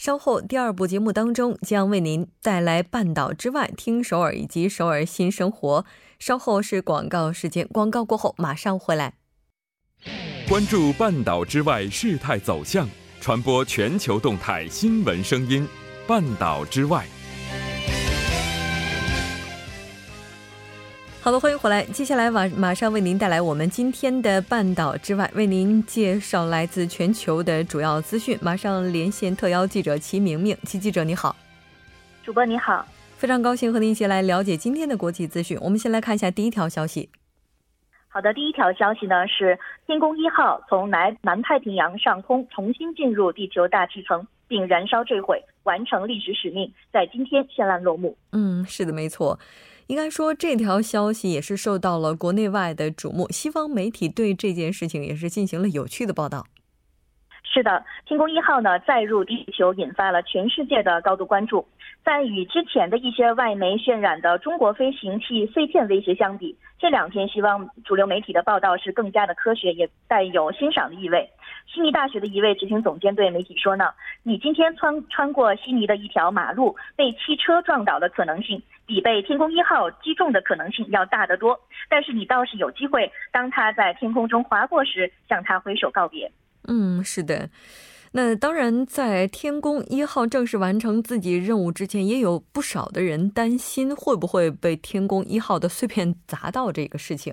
稍后第二部节目当中将为您带来半岛之外听首尔以及首尔新生活。稍后是广告时间，广告过后马上回来。关注半岛之外事态走向，传播全球动态新闻声音。半岛之外。好的，欢迎回来。接下来马马上为您带来我们今天的半岛之外，为您介绍来自全球的主要资讯。马上连线特邀记者齐明明，齐记者你好，主播你好，非常高兴和您一起来了解今天的国际资讯。我们先来看一下第一条消息。好的，第一条消息呢是天宫一号从南南太平洋上空重新进入地球大气层，并燃烧坠毁，完成历史使命，在今天绚烂落幕。嗯，是的，没错。应该说，这条消息也是受到了国内外的瞩目。西方媒体对这件事情也是进行了有趣的报道。是的，天宫一号呢再入地球，引发了全世界的高度关注。在与之前的一些外媒渲染的中国飞行器碎片威胁相比，这两天希望主流媒体的报道是更加的科学，也带有欣赏的意味。悉尼大学的一位执行总监对媒体说呢：“你今天穿穿过悉尼的一条马路，被汽车撞倒的可能性，比被天宫一号击中的可能性要大得多。但是你倒是有机会，当它在天空中划过时，向它挥手告别。”嗯，是的。那当然，在天宫一号正式完成自己任务之前，也有不少的人担心会不会被天宫一号的碎片砸到这个事情。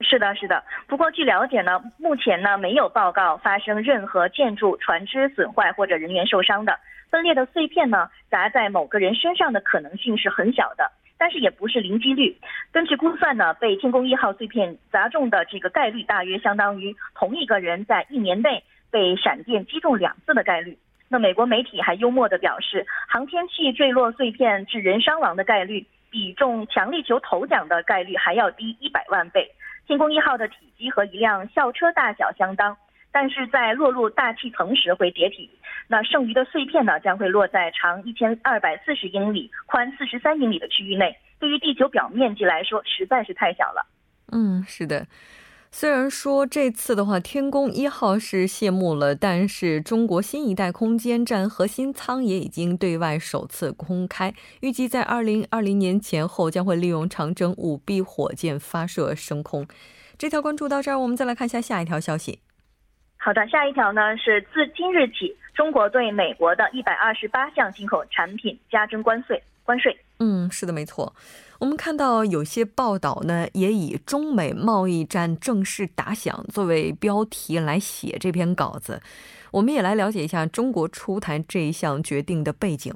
是的，是的。不过据了解呢，目前呢没有报告发生任何建筑、船只损坏或者人员受伤的。分裂的碎片呢砸在某个人身上的可能性是很小的，但是也不是零几率。根据估算呢，被天宫一号碎片砸中的这个概率大约相当于同一个人在一年内被闪电击中两次的概率。那美国媒体还幽默地表示，航天器坠落碎片致人伤亡的概率比中强力球头奖的概率还要低一百万倍。天宫一号的体积和一辆校车大小相当，但是在落入大气层时会解体。那剩余的碎片呢，将会落在长一千二百四十英里、宽四十三英里的区域内。对于地球表面积来说，实在是太小了。嗯，是的。虽然说这次的话，天宫一号是谢幕了，但是中国新一代空间站核心舱也已经对外首次公开，预计在二零二零年前后将会利用长征五 B 火箭发射升空。这条关注到这儿，我们再来看一下下一条消息。好的，下一条呢是自今日起，中国对美国的一百二十八项进口产品加征关税。关税，嗯，是的，没错。我们看到有些报道呢，也以“中美贸易战正式打响”作为标题来写这篇稿子。我们也来了解一下中国出台这一项决定的背景。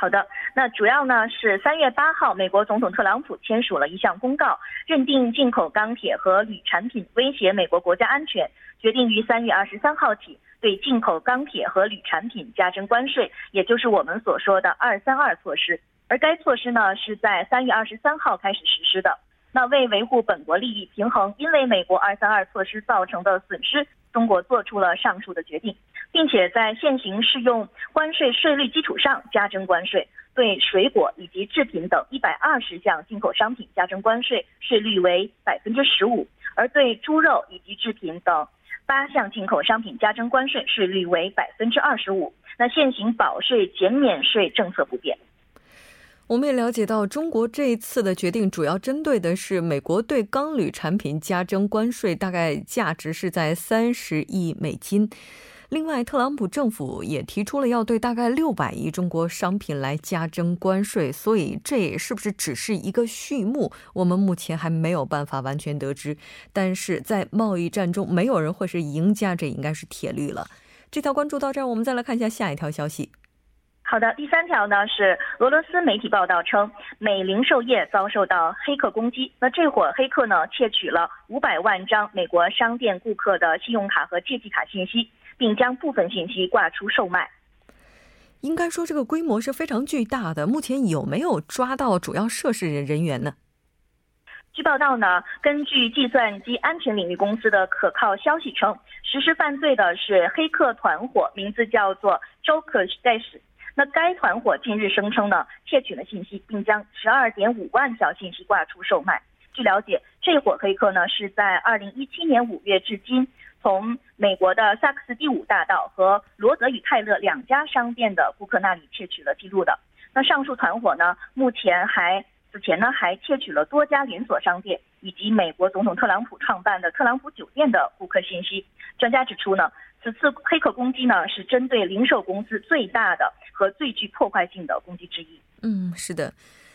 好的，那主要呢是三月八号，美国总统特朗普签署了一项公告，认定进口钢铁和铝产品威胁美国国家安全，决定于三月二十三号起。对进口钢铁和铝产品加征关税，也就是我们所说的“二三二”措施。而该措施呢，是在三月二十三号开始实施的。那为维护本国利益平衡，因为美国“二三二”措施造成的损失，中国做出了上述的决定，并且在现行适用关税税率基础上加征关税，对水果以及制品等一百二十项进口商品加征关税，税率为百分之十五；而对猪肉以及制品等。八项进口商品加征关税，税率为百分之二十五。那现行保税减免税政策不变。我们也了解到，中国这一次的决定主要针对的是美国对钢铝产品加征关税，大概价值是在三十亿美金。另外，特朗普政府也提出了要对大概六百亿中国商品来加征关税，所以这是不是只是一个序幕？我们目前还没有办法完全得知。但是在贸易战中，没有人会是赢家，这应该是铁律了。这条关注到这儿，我们再来看一下下一条消息。好的，第三条呢是俄罗斯媒体报道称，美零售业遭受到黑客攻击。那这伙黑客呢窃取了五百万张美国商店顾客的信用卡和借记卡信息。并将部分信息挂出售卖。应该说这个规模是非常巨大的。目前有没有抓到主要涉事人人员呢？据报道呢，根据计算机安全领域公司的可靠消息称，实施犯罪的是黑客团伙，名字叫做 Joker Dash。那该团伙近日声称呢，窃取了信息，并将十二点五万条信息挂出售卖。据了解，这伙黑客呢是在二零一七年五月至今，从美国的萨克斯第五大道和罗德与泰勒两家商店的顾客那里窃取了记录的。那上述团伙呢，目前还。此前呢，还窃取了多家连锁商店以及美国总统特朗普创办的特朗普酒店的顾客信息。专家指出呢，此次黑客攻击呢是针对零售公司最大的和最具破坏性的攻击之一。嗯，是的。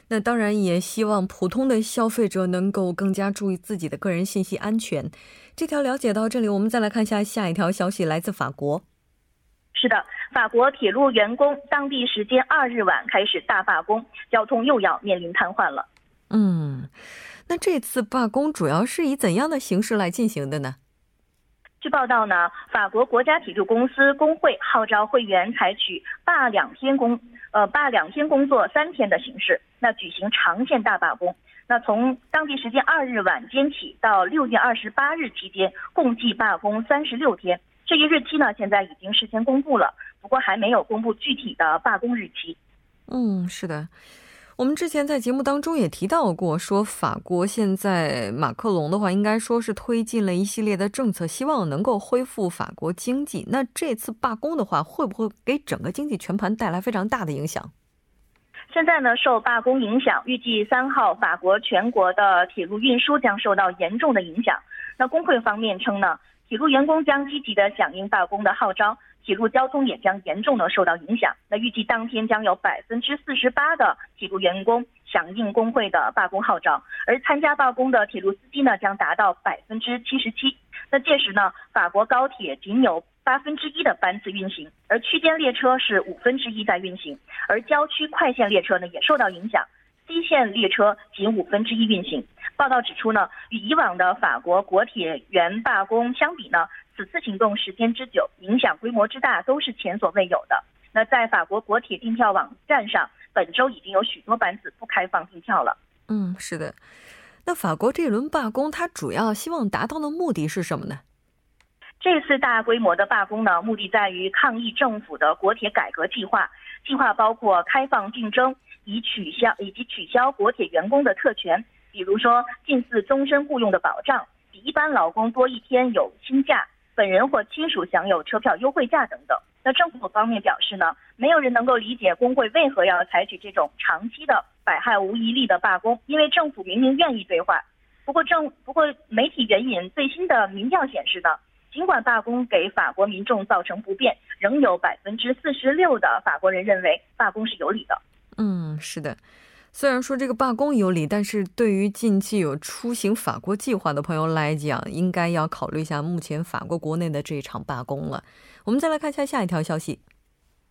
那当然也希望普通的消费者能够更加注意自己的个人信息安全。这条了解到这里，我们再来看一下下一条消息，来自法国。是的。法国铁路员工当地时间二日晚开始大罢工，交通又要面临瘫痪了。嗯，那这次罢工主要是以怎样的形式来进行的呢？据报道呢，法国国家铁路公司工会号召会员采取罢两天工，呃，罢两天工作三天的形式，那举行长线大罢工。那从当地时间二日晚间起到六月二十八日期间，共计罢工三十六天。这一日期呢，现在已经事先公布了。不过还没有公布具体的罢工日期。嗯，是的，我们之前在节目当中也提到过，说法国现在马克龙的话，应该说是推进了一系列的政策，希望能够恢复法国经济。那这次罢工的话，会不会给整个经济全盘带来非常大的影响？现在呢，受罢工影响，预计三号法国全国的铁路运输将受到严重的影响。那工会方面称呢，铁路员工将积极的响应罢工的号召。铁路交通也将严重的受到影响。那预计当天将有百分之四十八的铁路员工响应工会的罢工号召，而参加罢工的铁路司机呢将达到百分之七十七。那届时呢，法国高铁仅有八分之一的班次运行，而区间列车是五分之一在运行，而郊区快线列车呢也受到影响，C 线列车仅五分之一运行。报道指出呢，与以往的法国国铁员罢工相比呢。此次行动时间之久，影响规模之大，都是前所未有的。那在法国国铁订票网站上，本周已经有许多班次不开放订票了。嗯，是的。那法国这轮罢工，它主要希望达到的目的是什么呢？这次大规模的罢工呢，目的在于抗议政府的国铁改革计划。计划包括开放竞争，以取消以及取消国铁员工的特权，比如说近似终身雇佣的保障，比一般劳工多一天有薪假。本人或亲属享有车票优惠价等等。那政府方面表示呢，没有人能够理解工会为何要采取这种长期的百害无一利的罢工，因为政府明明愿意对话。不过政不过媒体援引最新的民调显示呢，尽管罢工给法国民众造成不便，仍有百分之四十六的法国人认为罢工是有理的。嗯，是的。虽然说这个罢工有理，但是对于近期有出行法国计划的朋友来讲，应该要考虑一下目前法国国内的这一场罢工了。我们再来看一下下一条消息。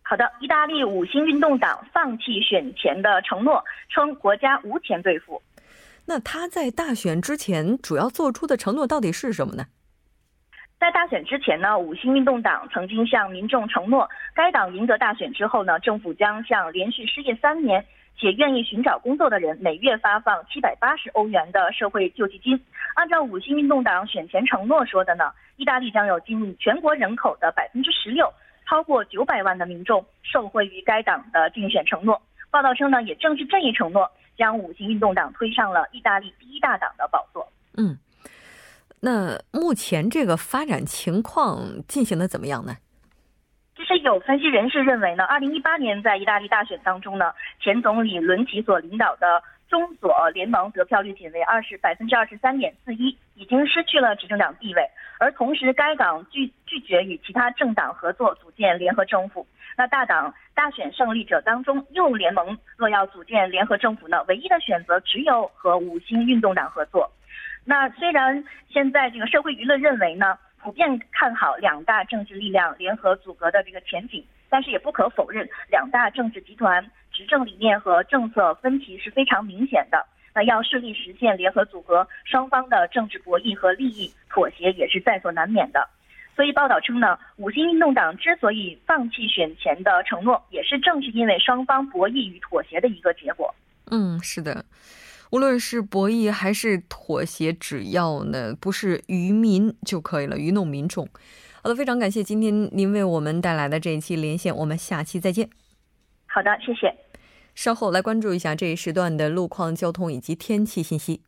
好的，意大利五星运动党放弃选前的承诺，称国家无钱兑付。那他在大选之前主要做出的承诺到底是什么呢？在大选之前呢，五星运动党曾经向民众承诺，该党赢得大选之后呢，政府将向连续失业三年。且愿意寻找工作的人每月发放七百八十欧元的社会救济金。按照五星运动党选前承诺说的呢，意大利将有近全国人口的百分之十六，超过九百万的民众受惠于该党的竞选承诺。报道称呢，也正是这一承诺，将五星运动党推上了意大利第一大党的宝座。嗯，那目前这个发展情况进行的怎么样呢？是有分析人士认为呢，二零一八年在意大利大选当中呢，前总理伦齐所领导的中左联盟得票率仅为二十百分之二十三点四一，已经失去了执政党地位。而同时，该党拒拒绝与其他政党合作组建联合政府。那大党大选胜利者当中，右联盟若要组建联合政府呢，唯一的选择只有和五星运动党合作。那虽然现在这个社会舆论认为呢。普遍看好两大政治力量联合组阁的这个前景，但是也不可否认，两大政治集团执政理念和政策分歧是非常明显的。那要顺利实现联合组阁，双方的政治博弈和利益妥协也是在所难免的。所以报道称呢，五星运动党之所以放弃选前的承诺，也是正是因为双方博弈与妥协的一个结果。嗯，是的，无论是博弈还是妥协，只要呢不是愚民就可以了，愚弄民众。好的，非常感谢今天您为我们带来的这一期连线，我们下期再见。好的，谢谢。稍后来关注一下这一时段的路况、交通以及天气信息。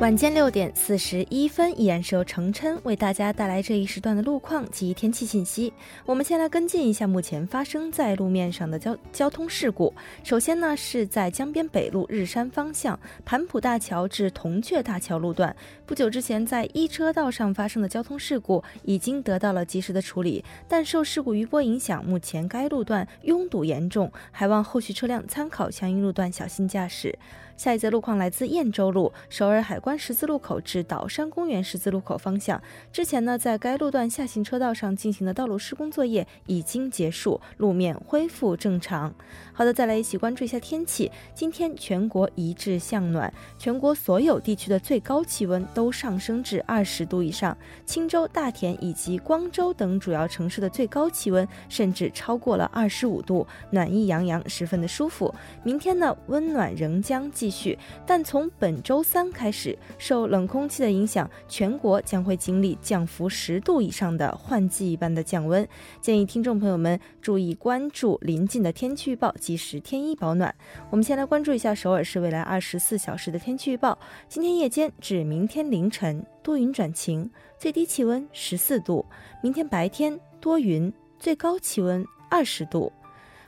晚间六点四十一分，依然是由程琛为大家带来这一时段的路况及天气信息。我们先来跟进一下目前发生在路面上的交交通事故。首先呢，是在江边北路日山方向盘浦大桥至铜雀大桥路段，不久之前在一车道上发生的交通事故已经得到了及时的处理，但受事故余波影响，目前该路段拥堵严重，还望后续车辆参考相应路段小心驾驶。下一则路况来自燕州路首尔海关十字路口至岛山公园十字路口方向。之前呢，在该路段下行车道上进行的道路施工作业已经结束，路面恢复正常。好的，再来一起关注一下天气。今天全国一致向暖，全国所有地区的最高气温都上升至二十度以上。青州、大田以及光州等主要城市的最高气温甚至超过了二十五度，暖意洋洋，十分的舒服。明天呢，温暖仍将继继续，但从本周三开始，受冷空气的影响，全国将会经历降幅十度以上的换季一般的降温。建议听众朋友们注意关注临近的天气预报。及时添衣保暖。我们先来关注一下首尔市未来二十四小时的天气预报。今天夜间至明天凌晨多云转晴，最低气温十四度；明天白天多云，最高气温二十度。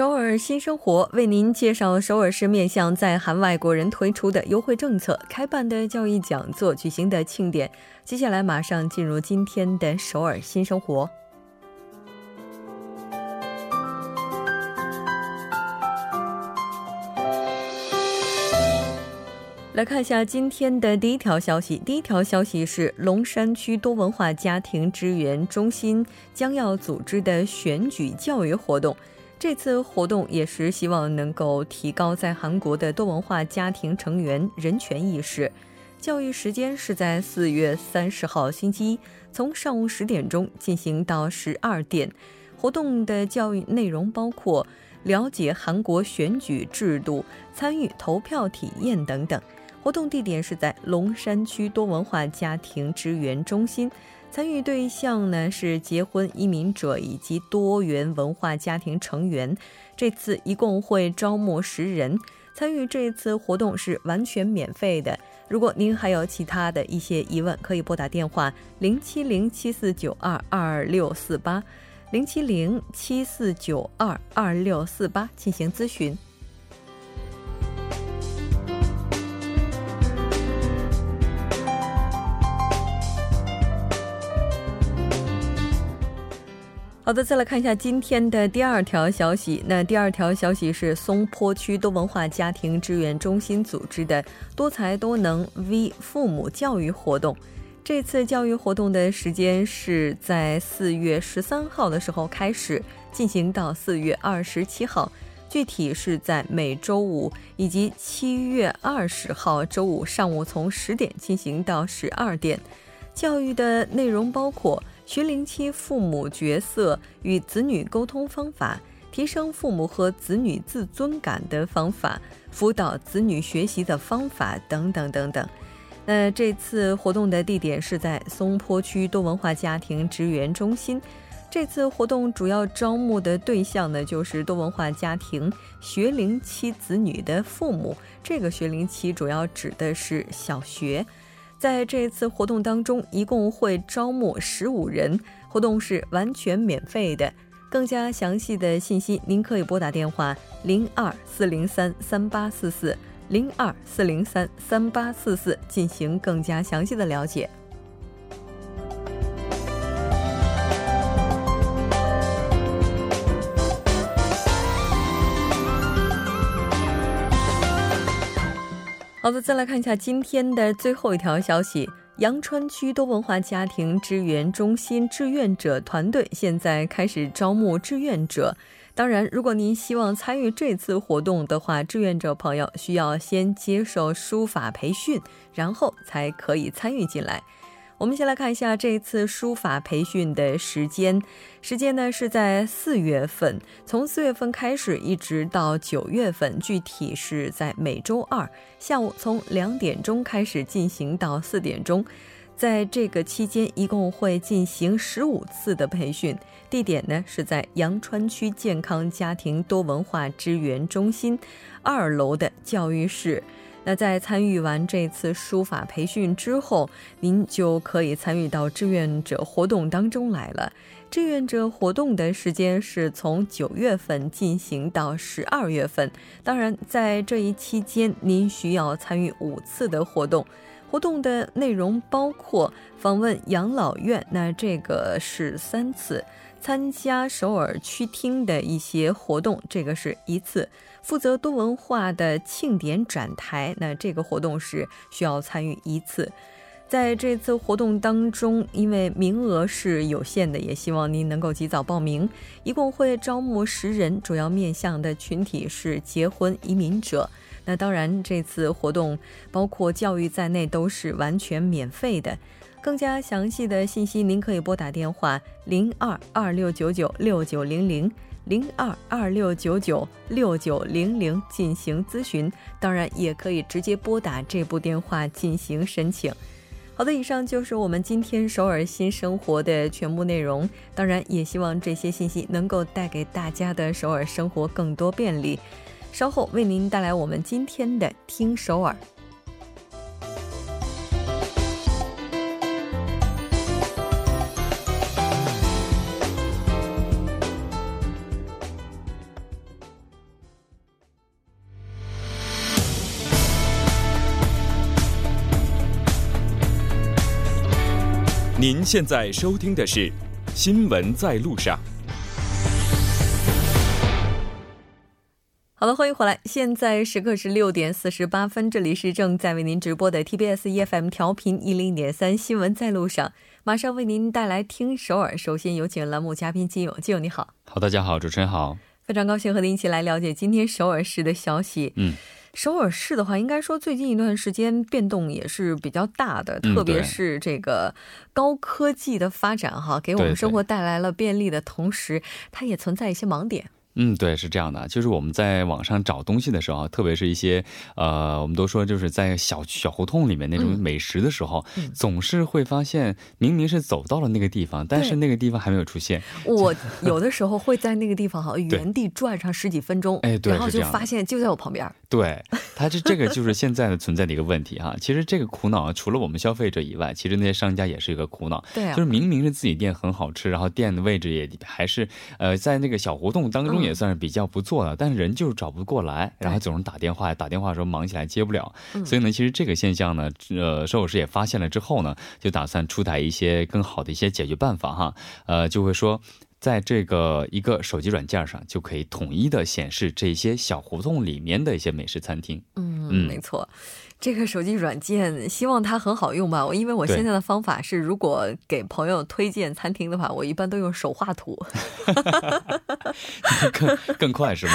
首尔新生活为您介绍首尔市面向在韩外国人推出的优惠政策、开办的教育讲座、举行的庆典。接下来马上进入今天的首尔新生活。来看一下今天的第一条消息。第一条消息是龙山区多文化家庭支援中心将要组织的选举教育活动。这次活动也是希望能够提高在韩国的多文化家庭成员人权意识。教育时间是在四月三十号星期一，从上午十点钟进行到十二点。活动的教育内容包括了解韩国选举制度、参与投票体验等等。活动地点是在龙山区多文化家庭支援中心。参与对象呢是结婚移民者以及多元文化家庭成员。这次一共会招募十人，参与这次活动是完全免费的。如果您还有其他的一些疑问，可以拨打电话零七零七四九二二六四八零七零七四九二二六四八进行咨询。好的，再来看一下今天的第二条消息。那第二条消息是松坡区多文化家庭支援中心组织的多才多能 V 父母教育活动。这次教育活动的时间是在四月十三号的时候开始，进行到四月二十七号。具体是在每周五以及七月二十号周五上午从十点进行到十二点。教育的内容包括。学龄期父母角色与子女沟通方法，提升父母和子女自尊感的方法，辅导子女学习的方法等等等等。那这次活动的地点是在松坡区多文化家庭支援中心。这次活动主要招募的对象呢，就是多文化家庭学龄期子女的父母。这个学龄期主要指的是小学。在这次活动当中，一共会招募十五人，活动是完全免费的。更加详细的信息，您可以拨打电话零二四零三三八四四零二四零三三八四四进行更加详细的了解。好的，再来看一下今天的最后一条消息。阳川区多文化家庭支援中心志愿者团队现在开始招募志愿者。当然，如果您希望参与这次活动的话，志愿者朋友需要先接受书法培训，然后才可以参与进来。我们先来看一下这次书法培训的时间，时间呢是在四月份，从四月份开始一直到九月份，具体是在每周二下午从两点钟开始进行到四点钟，在这个期间一共会进行十五次的培训，地点呢是在阳川区健康家庭多文化支援中心二楼的教育室。那在参与完这次书法培训之后，您就可以参与到志愿者活动当中来了。志愿者活动的时间是从九月份进行到十二月份，当然在这一期间，您需要参与五次的活动。活动的内容包括访问养老院，那这个是三次；参加首尔区厅的一些活动，这个是一次。负责多文化的庆典展台，那这个活动是需要参与一次。在这次活动当中，因为名额是有限的，也希望您能够及早报名。一共会招募十人，主要面向的群体是结婚移民者。那当然，这次活动包括教育在内都是完全免费的。更加详细的信息，您可以拨打电话零二二六九九六九零零。零二二六九九六九零零进行咨询，当然也可以直接拨打这部电话进行申请。好的，以上就是我们今天首尔新生活的全部内容。当然，也希望这些信息能够带给大家的首尔生活更多便利。稍后为您带来我们今天的听首尔。您现在收听的是《新闻在路上》。好了，欢迎回来。现在时刻是六点四十八分，这里是正在为您直播的 TBS EFM 调频一零点三《新闻在路上》，马上为您带来听首尔。首先有请栏目嘉宾金勇，金勇你好。好，大家好，主持人好。非常高兴和您一起来了解今天首尔市的消息。嗯。首尔市的话，应该说最近一段时间变动也是比较大的，特别是这个高科技的发展哈，给我们生活带来了便利的同时，它也存在一些盲点。嗯，对，是这样的，就是我们在网上找东西的时候，特别是一些呃，我们都说就是在小小胡同里面那种美食的时候，总是会发现明明是走到了那个地方，但是那个地方还没有出现。我有的时候会在那个地方哈原地转上十几分钟，哎，对，然后就发现就在我旁边。对，它这这个就是现在的存在的一个问题哈。其实这个苦恼除了我们消费者以外，其实那些商家也是一个苦恼。对，就是明明是自己店很好吃，然后店的位置也还是呃在那个小胡同当中。也算是比较不错的，但是人就是找不过来，然后总是打电话，打电话的时候忙起来接不了，所以呢，其实这个现象呢，呃，收首师也发现了之后呢，就打算出台一些更好的一些解决办法哈，呃，就会说，在这个一个手机软件上就可以统一的显示这些小胡同里面的一些美食餐厅。嗯，没错。这个手机软件，希望它很好用吧。我因为我现在的方法是，如果给朋友推荐餐厅的话，我一般都用手画图，更更快是吗？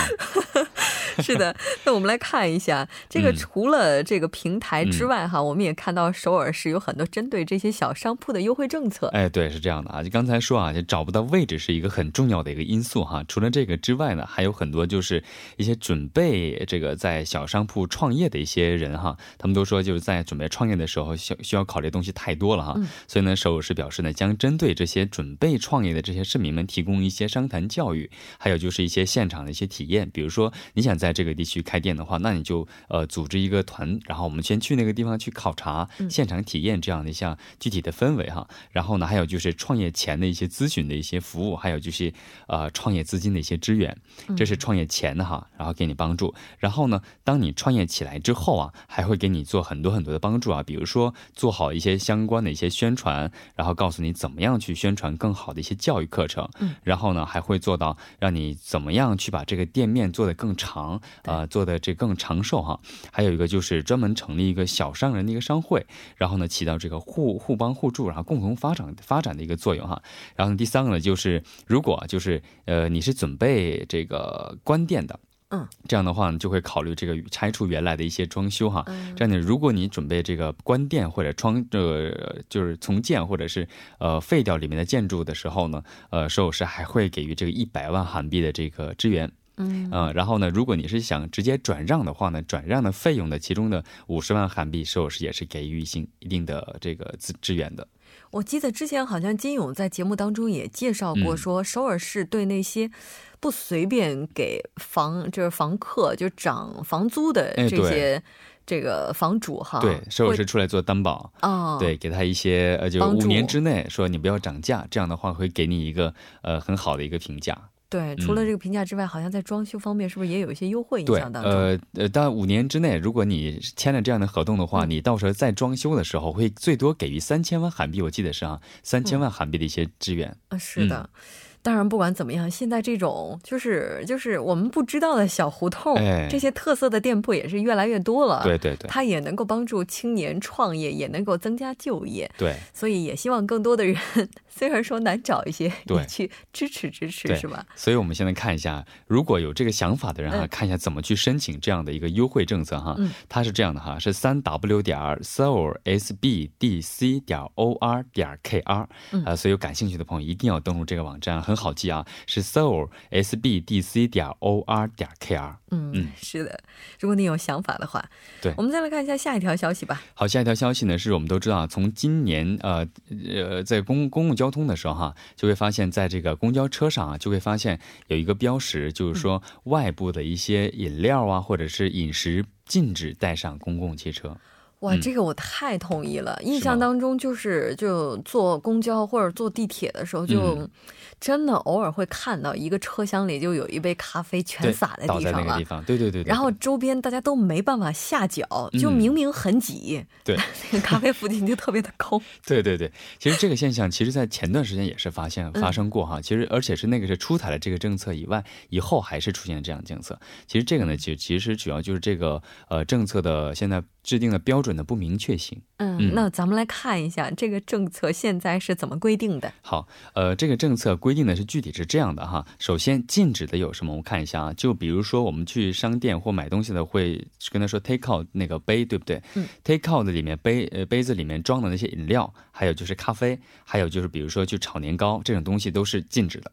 是的，那我们来看一下这个。除了这个平台之外，哈，我们也看到首尔市有很多针对这些小商铺的优惠政策。哎，对，是这样的啊。就刚才说啊，就找不到位置是一个很重要的一个因素哈。除了这个之外呢，还有很多就是一些准备这个在小商铺创业的一些人哈，他们都说就是在准备创业的时候需需要考虑的东西太多了哈。所以呢，首尔市表示呢，将针对这些准备创业的这些市民们提供一些商谈教育，还有就是一些现场的一些体验，比如说你想在在这个地区开店的话，那你就呃组织一个团，然后我们先去那个地方去考察、现场体验这样的一项具体的氛围哈。然后呢，还有就是创业前的一些咨询的一些服务，还有就是呃创业资金的一些支援，这是创业前的哈，然后给你帮助。然后呢，当你创业起来之后啊，还会给你做很多很多的帮助啊，比如说做好一些相关的一些宣传，然后告诉你怎么样去宣传更好的一些教育课程。嗯，然后呢，还会做到让你怎么样去把这个店面做得更长，呃，做的这更长寿哈。还有一个就是专门成立一个小商人的一个商会，然后呢，起到这个互互帮互助，然后共同发展发展的一个作用哈。然后第三个呢，就是如果就是呃你是准备这个关店的。嗯，这样的话呢，就会考虑这个拆除原来的一些装修哈。这样呢，如果你准备这个关店或者装呃就是重建或者是呃废掉里面的建筑的时候呢，呃，收师还会给予这个一百万韩币的这个支援。嗯然后呢，如果你是想直接转让的话呢，转让的费用的其中的五十万韩币，收师也是给予一些一定的这个资支援的。我记得之前好像金勇在节目当中也介绍过，说首尔市对那些。不随便给房就是房客就涨房租的这些这个房主哈，对，首尔市出来做担保啊，对，给他一些呃，就五年之内说你不要涨价，这样的话会给你一个呃很好的一个评价。对，除了这个评价之外，好像在装修方面是不是也有一些优惠影响当中？呃呃，但五年之内，如果你签了这样的合同的话，你到时候再装修的时候会最多给予三千万韩币，我记得是啊，三千万韩币的一些支援。啊，是的。当然，不管怎么样，现在这种就是就是我们不知道的小胡同，这些特色的店铺也是越来越多了。对对对，它也能够帮助青年创业，也能够增加就业。对，所以也希望更多的人，虽然说难找一些，也去支持支持，是吧？所以我们现在看一下，如果有这个想法的人哈，看一下怎么去申请这样的一个优惠政策哈。嗯，它是这样的哈，是三 w 点 seoul sbdc 点 or 点 kr 啊，所以有感兴趣的朋友一定要登录这个网站，很好记啊。是 seoul sbdc 点 or 点 kr。嗯嗯，是的。如果你有想法的话，对，我们再来看一下下一条消息吧。好，下一条消息呢，是我们都知道，从今年呃呃，在公公共交通的时候哈，就会发现在这个公交车上啊，就会发现有一个标识，就是说外部的一些饮料啊，或者是饮食禁止带上公共汽车。哇，这个我太同意了。印象当中就是就坐公交或者坐地铁的时候就。真的偶尔会看到一个车厢里就有一杯咖啡全洒在地上了，对对对，然后周边大家都没办法下脚，就明明很挤，对，那个咖啡附近就特别的空。对对对，其实这个现象，其实在前段时间也是发现发生过哈。其实而且是那个是出台了这个政策以外，以后还是出现这样的政策。其实这个呢，其其实主要就是这个呃政策的现在制定的标准的不明确性。嗯，那咱们来看一下这个政策现在是怎么规定的。好，呃，这个政策。规定的是具体是这样的哈，首先禁止的有什么？我们看一下啊，就比如说我们去商店或买东西的，会跟他说 take out 那个杯，对不对？嗯，take out 的里面杯呃杯子里面装的那些饮料，还有就是咖啡，还有就是比如说去炒年糕这种东西都是禁止的。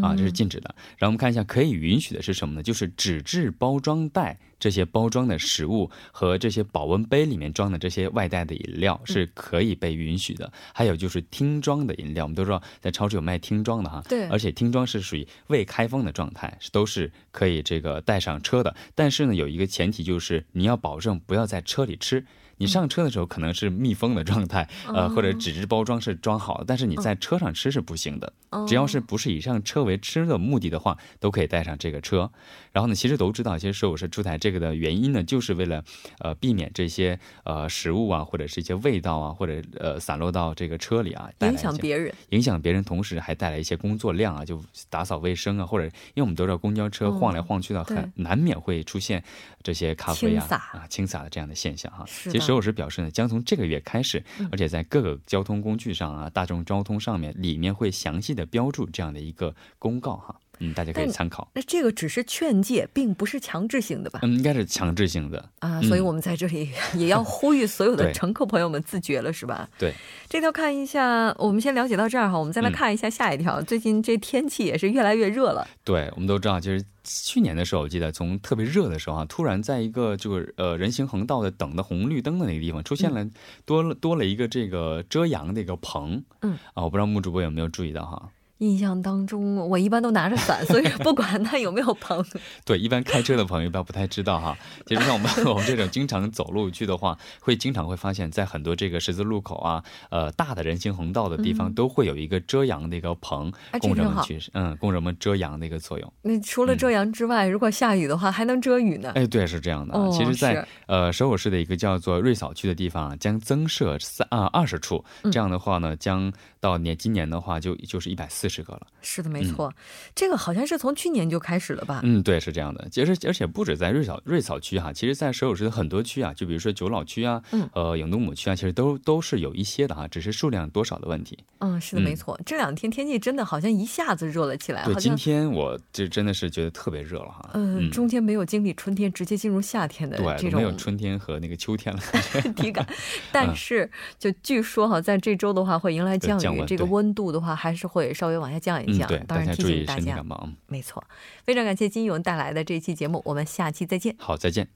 啊，这是禁止的。然后我们看一下，可以允许的是什么呢？就是纸质包装袋这些包装的食物和这些保温杯里面装的这些外带的饮料是可以被允许的。还有就是听装的饮料，我们都知道在超市有卖听装的哈。对。而且听装是属于未开封的状态，都是可以这个带上车的。但是呢，有一个前提就是你要保证不要在车里吃。你上车的时候可能是密封的状态，呃，或者纸质包装是装好的，但是你在车上吃是不行的。只要是不是以上车为吃的目的的话，都可以带上这个车。然后呢，其实都知道，其实说我是出台这个的原因呢，就是为了呃避免这些呃食物啊，或者是一些味道啊，或者呃散落到这个车里啊，影响别人，影响别人，同时还带来一些工作量啊，就打扫卫生啊，或者因为我们都知道公交车晃来晃去的，很难免会出现这些咖啡啊啊倾洒的这样的现象哈。其实。我是表示呢，将从这个月开始，而且在各个交通工具上啊，大众交通上面，里面会详细的标注这样的一个公告哈。嗯，大家可以参考。那这个只是劝诫，并不是强制性的吧？嗯，应该是强制性的啊。所以我们在这里 也要呼吁所有的乘客朋友们自觉了，是吧？对。这条看一下，我们先了解到这儿哈，我们再来看一下下一条。最近这天气也是越来越热了。对，我们都知道，就是去年的时候，我记得从特别热的时候啊，突然在一个就是呃人行横道的等的红绿灯的那个地方，出现了多了多了一个这个遮阳的一个棚。嗯。啊，我不知道木主播有没有注意到哈。印象当中，我一般都拿着伞，所以不管它有没有棚。对，一般开车的朋友一般不太知道哈。其实像我们 我们这种经常走路去的话，会经常会发现，在很多这个十字路口啊，呃，大的人行横道的地方，都会有一个遮阳的一个棚，供人们去，嗯，供人们遮阳的一个作用。那除了遮阳之外，如果下雨的话，还能遮雨呢？哎，对，是这样的。其实，在呃首尔市的一个叫做瑞草区的地方，将增设三啊二十处，这样的话呢，将到年今年的话，就就是一百四十个了。是的，没错，这个好像是从去年就开始了吧？嗯，对，是这样的。其实，而且不止在瑞草瑞草区哈，其实在首尔市的很多区啊，就比如说九老区啊，嗯，呃，永东姆区啊，其实都都是有一些的哈，只是数量多少的问题。嗯，是的，没错。这两天天气真的好像一下子热了起来。对，今天我这真的是觉得特别热了哈。嗯，中间没有经历春天，直接进入夏天的这种没有春天和那个秋天了 体感。但是，就据说哈，在这周的话会迎来降雨，这个温度的话还是会稍微往下降一降。对，当然提醒大家，没错。非常感谢金勇带来的这期节目，我们下期再见。好，再见。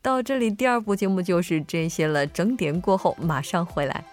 到这里，第二部节目就是这些了。整点过后马上回来。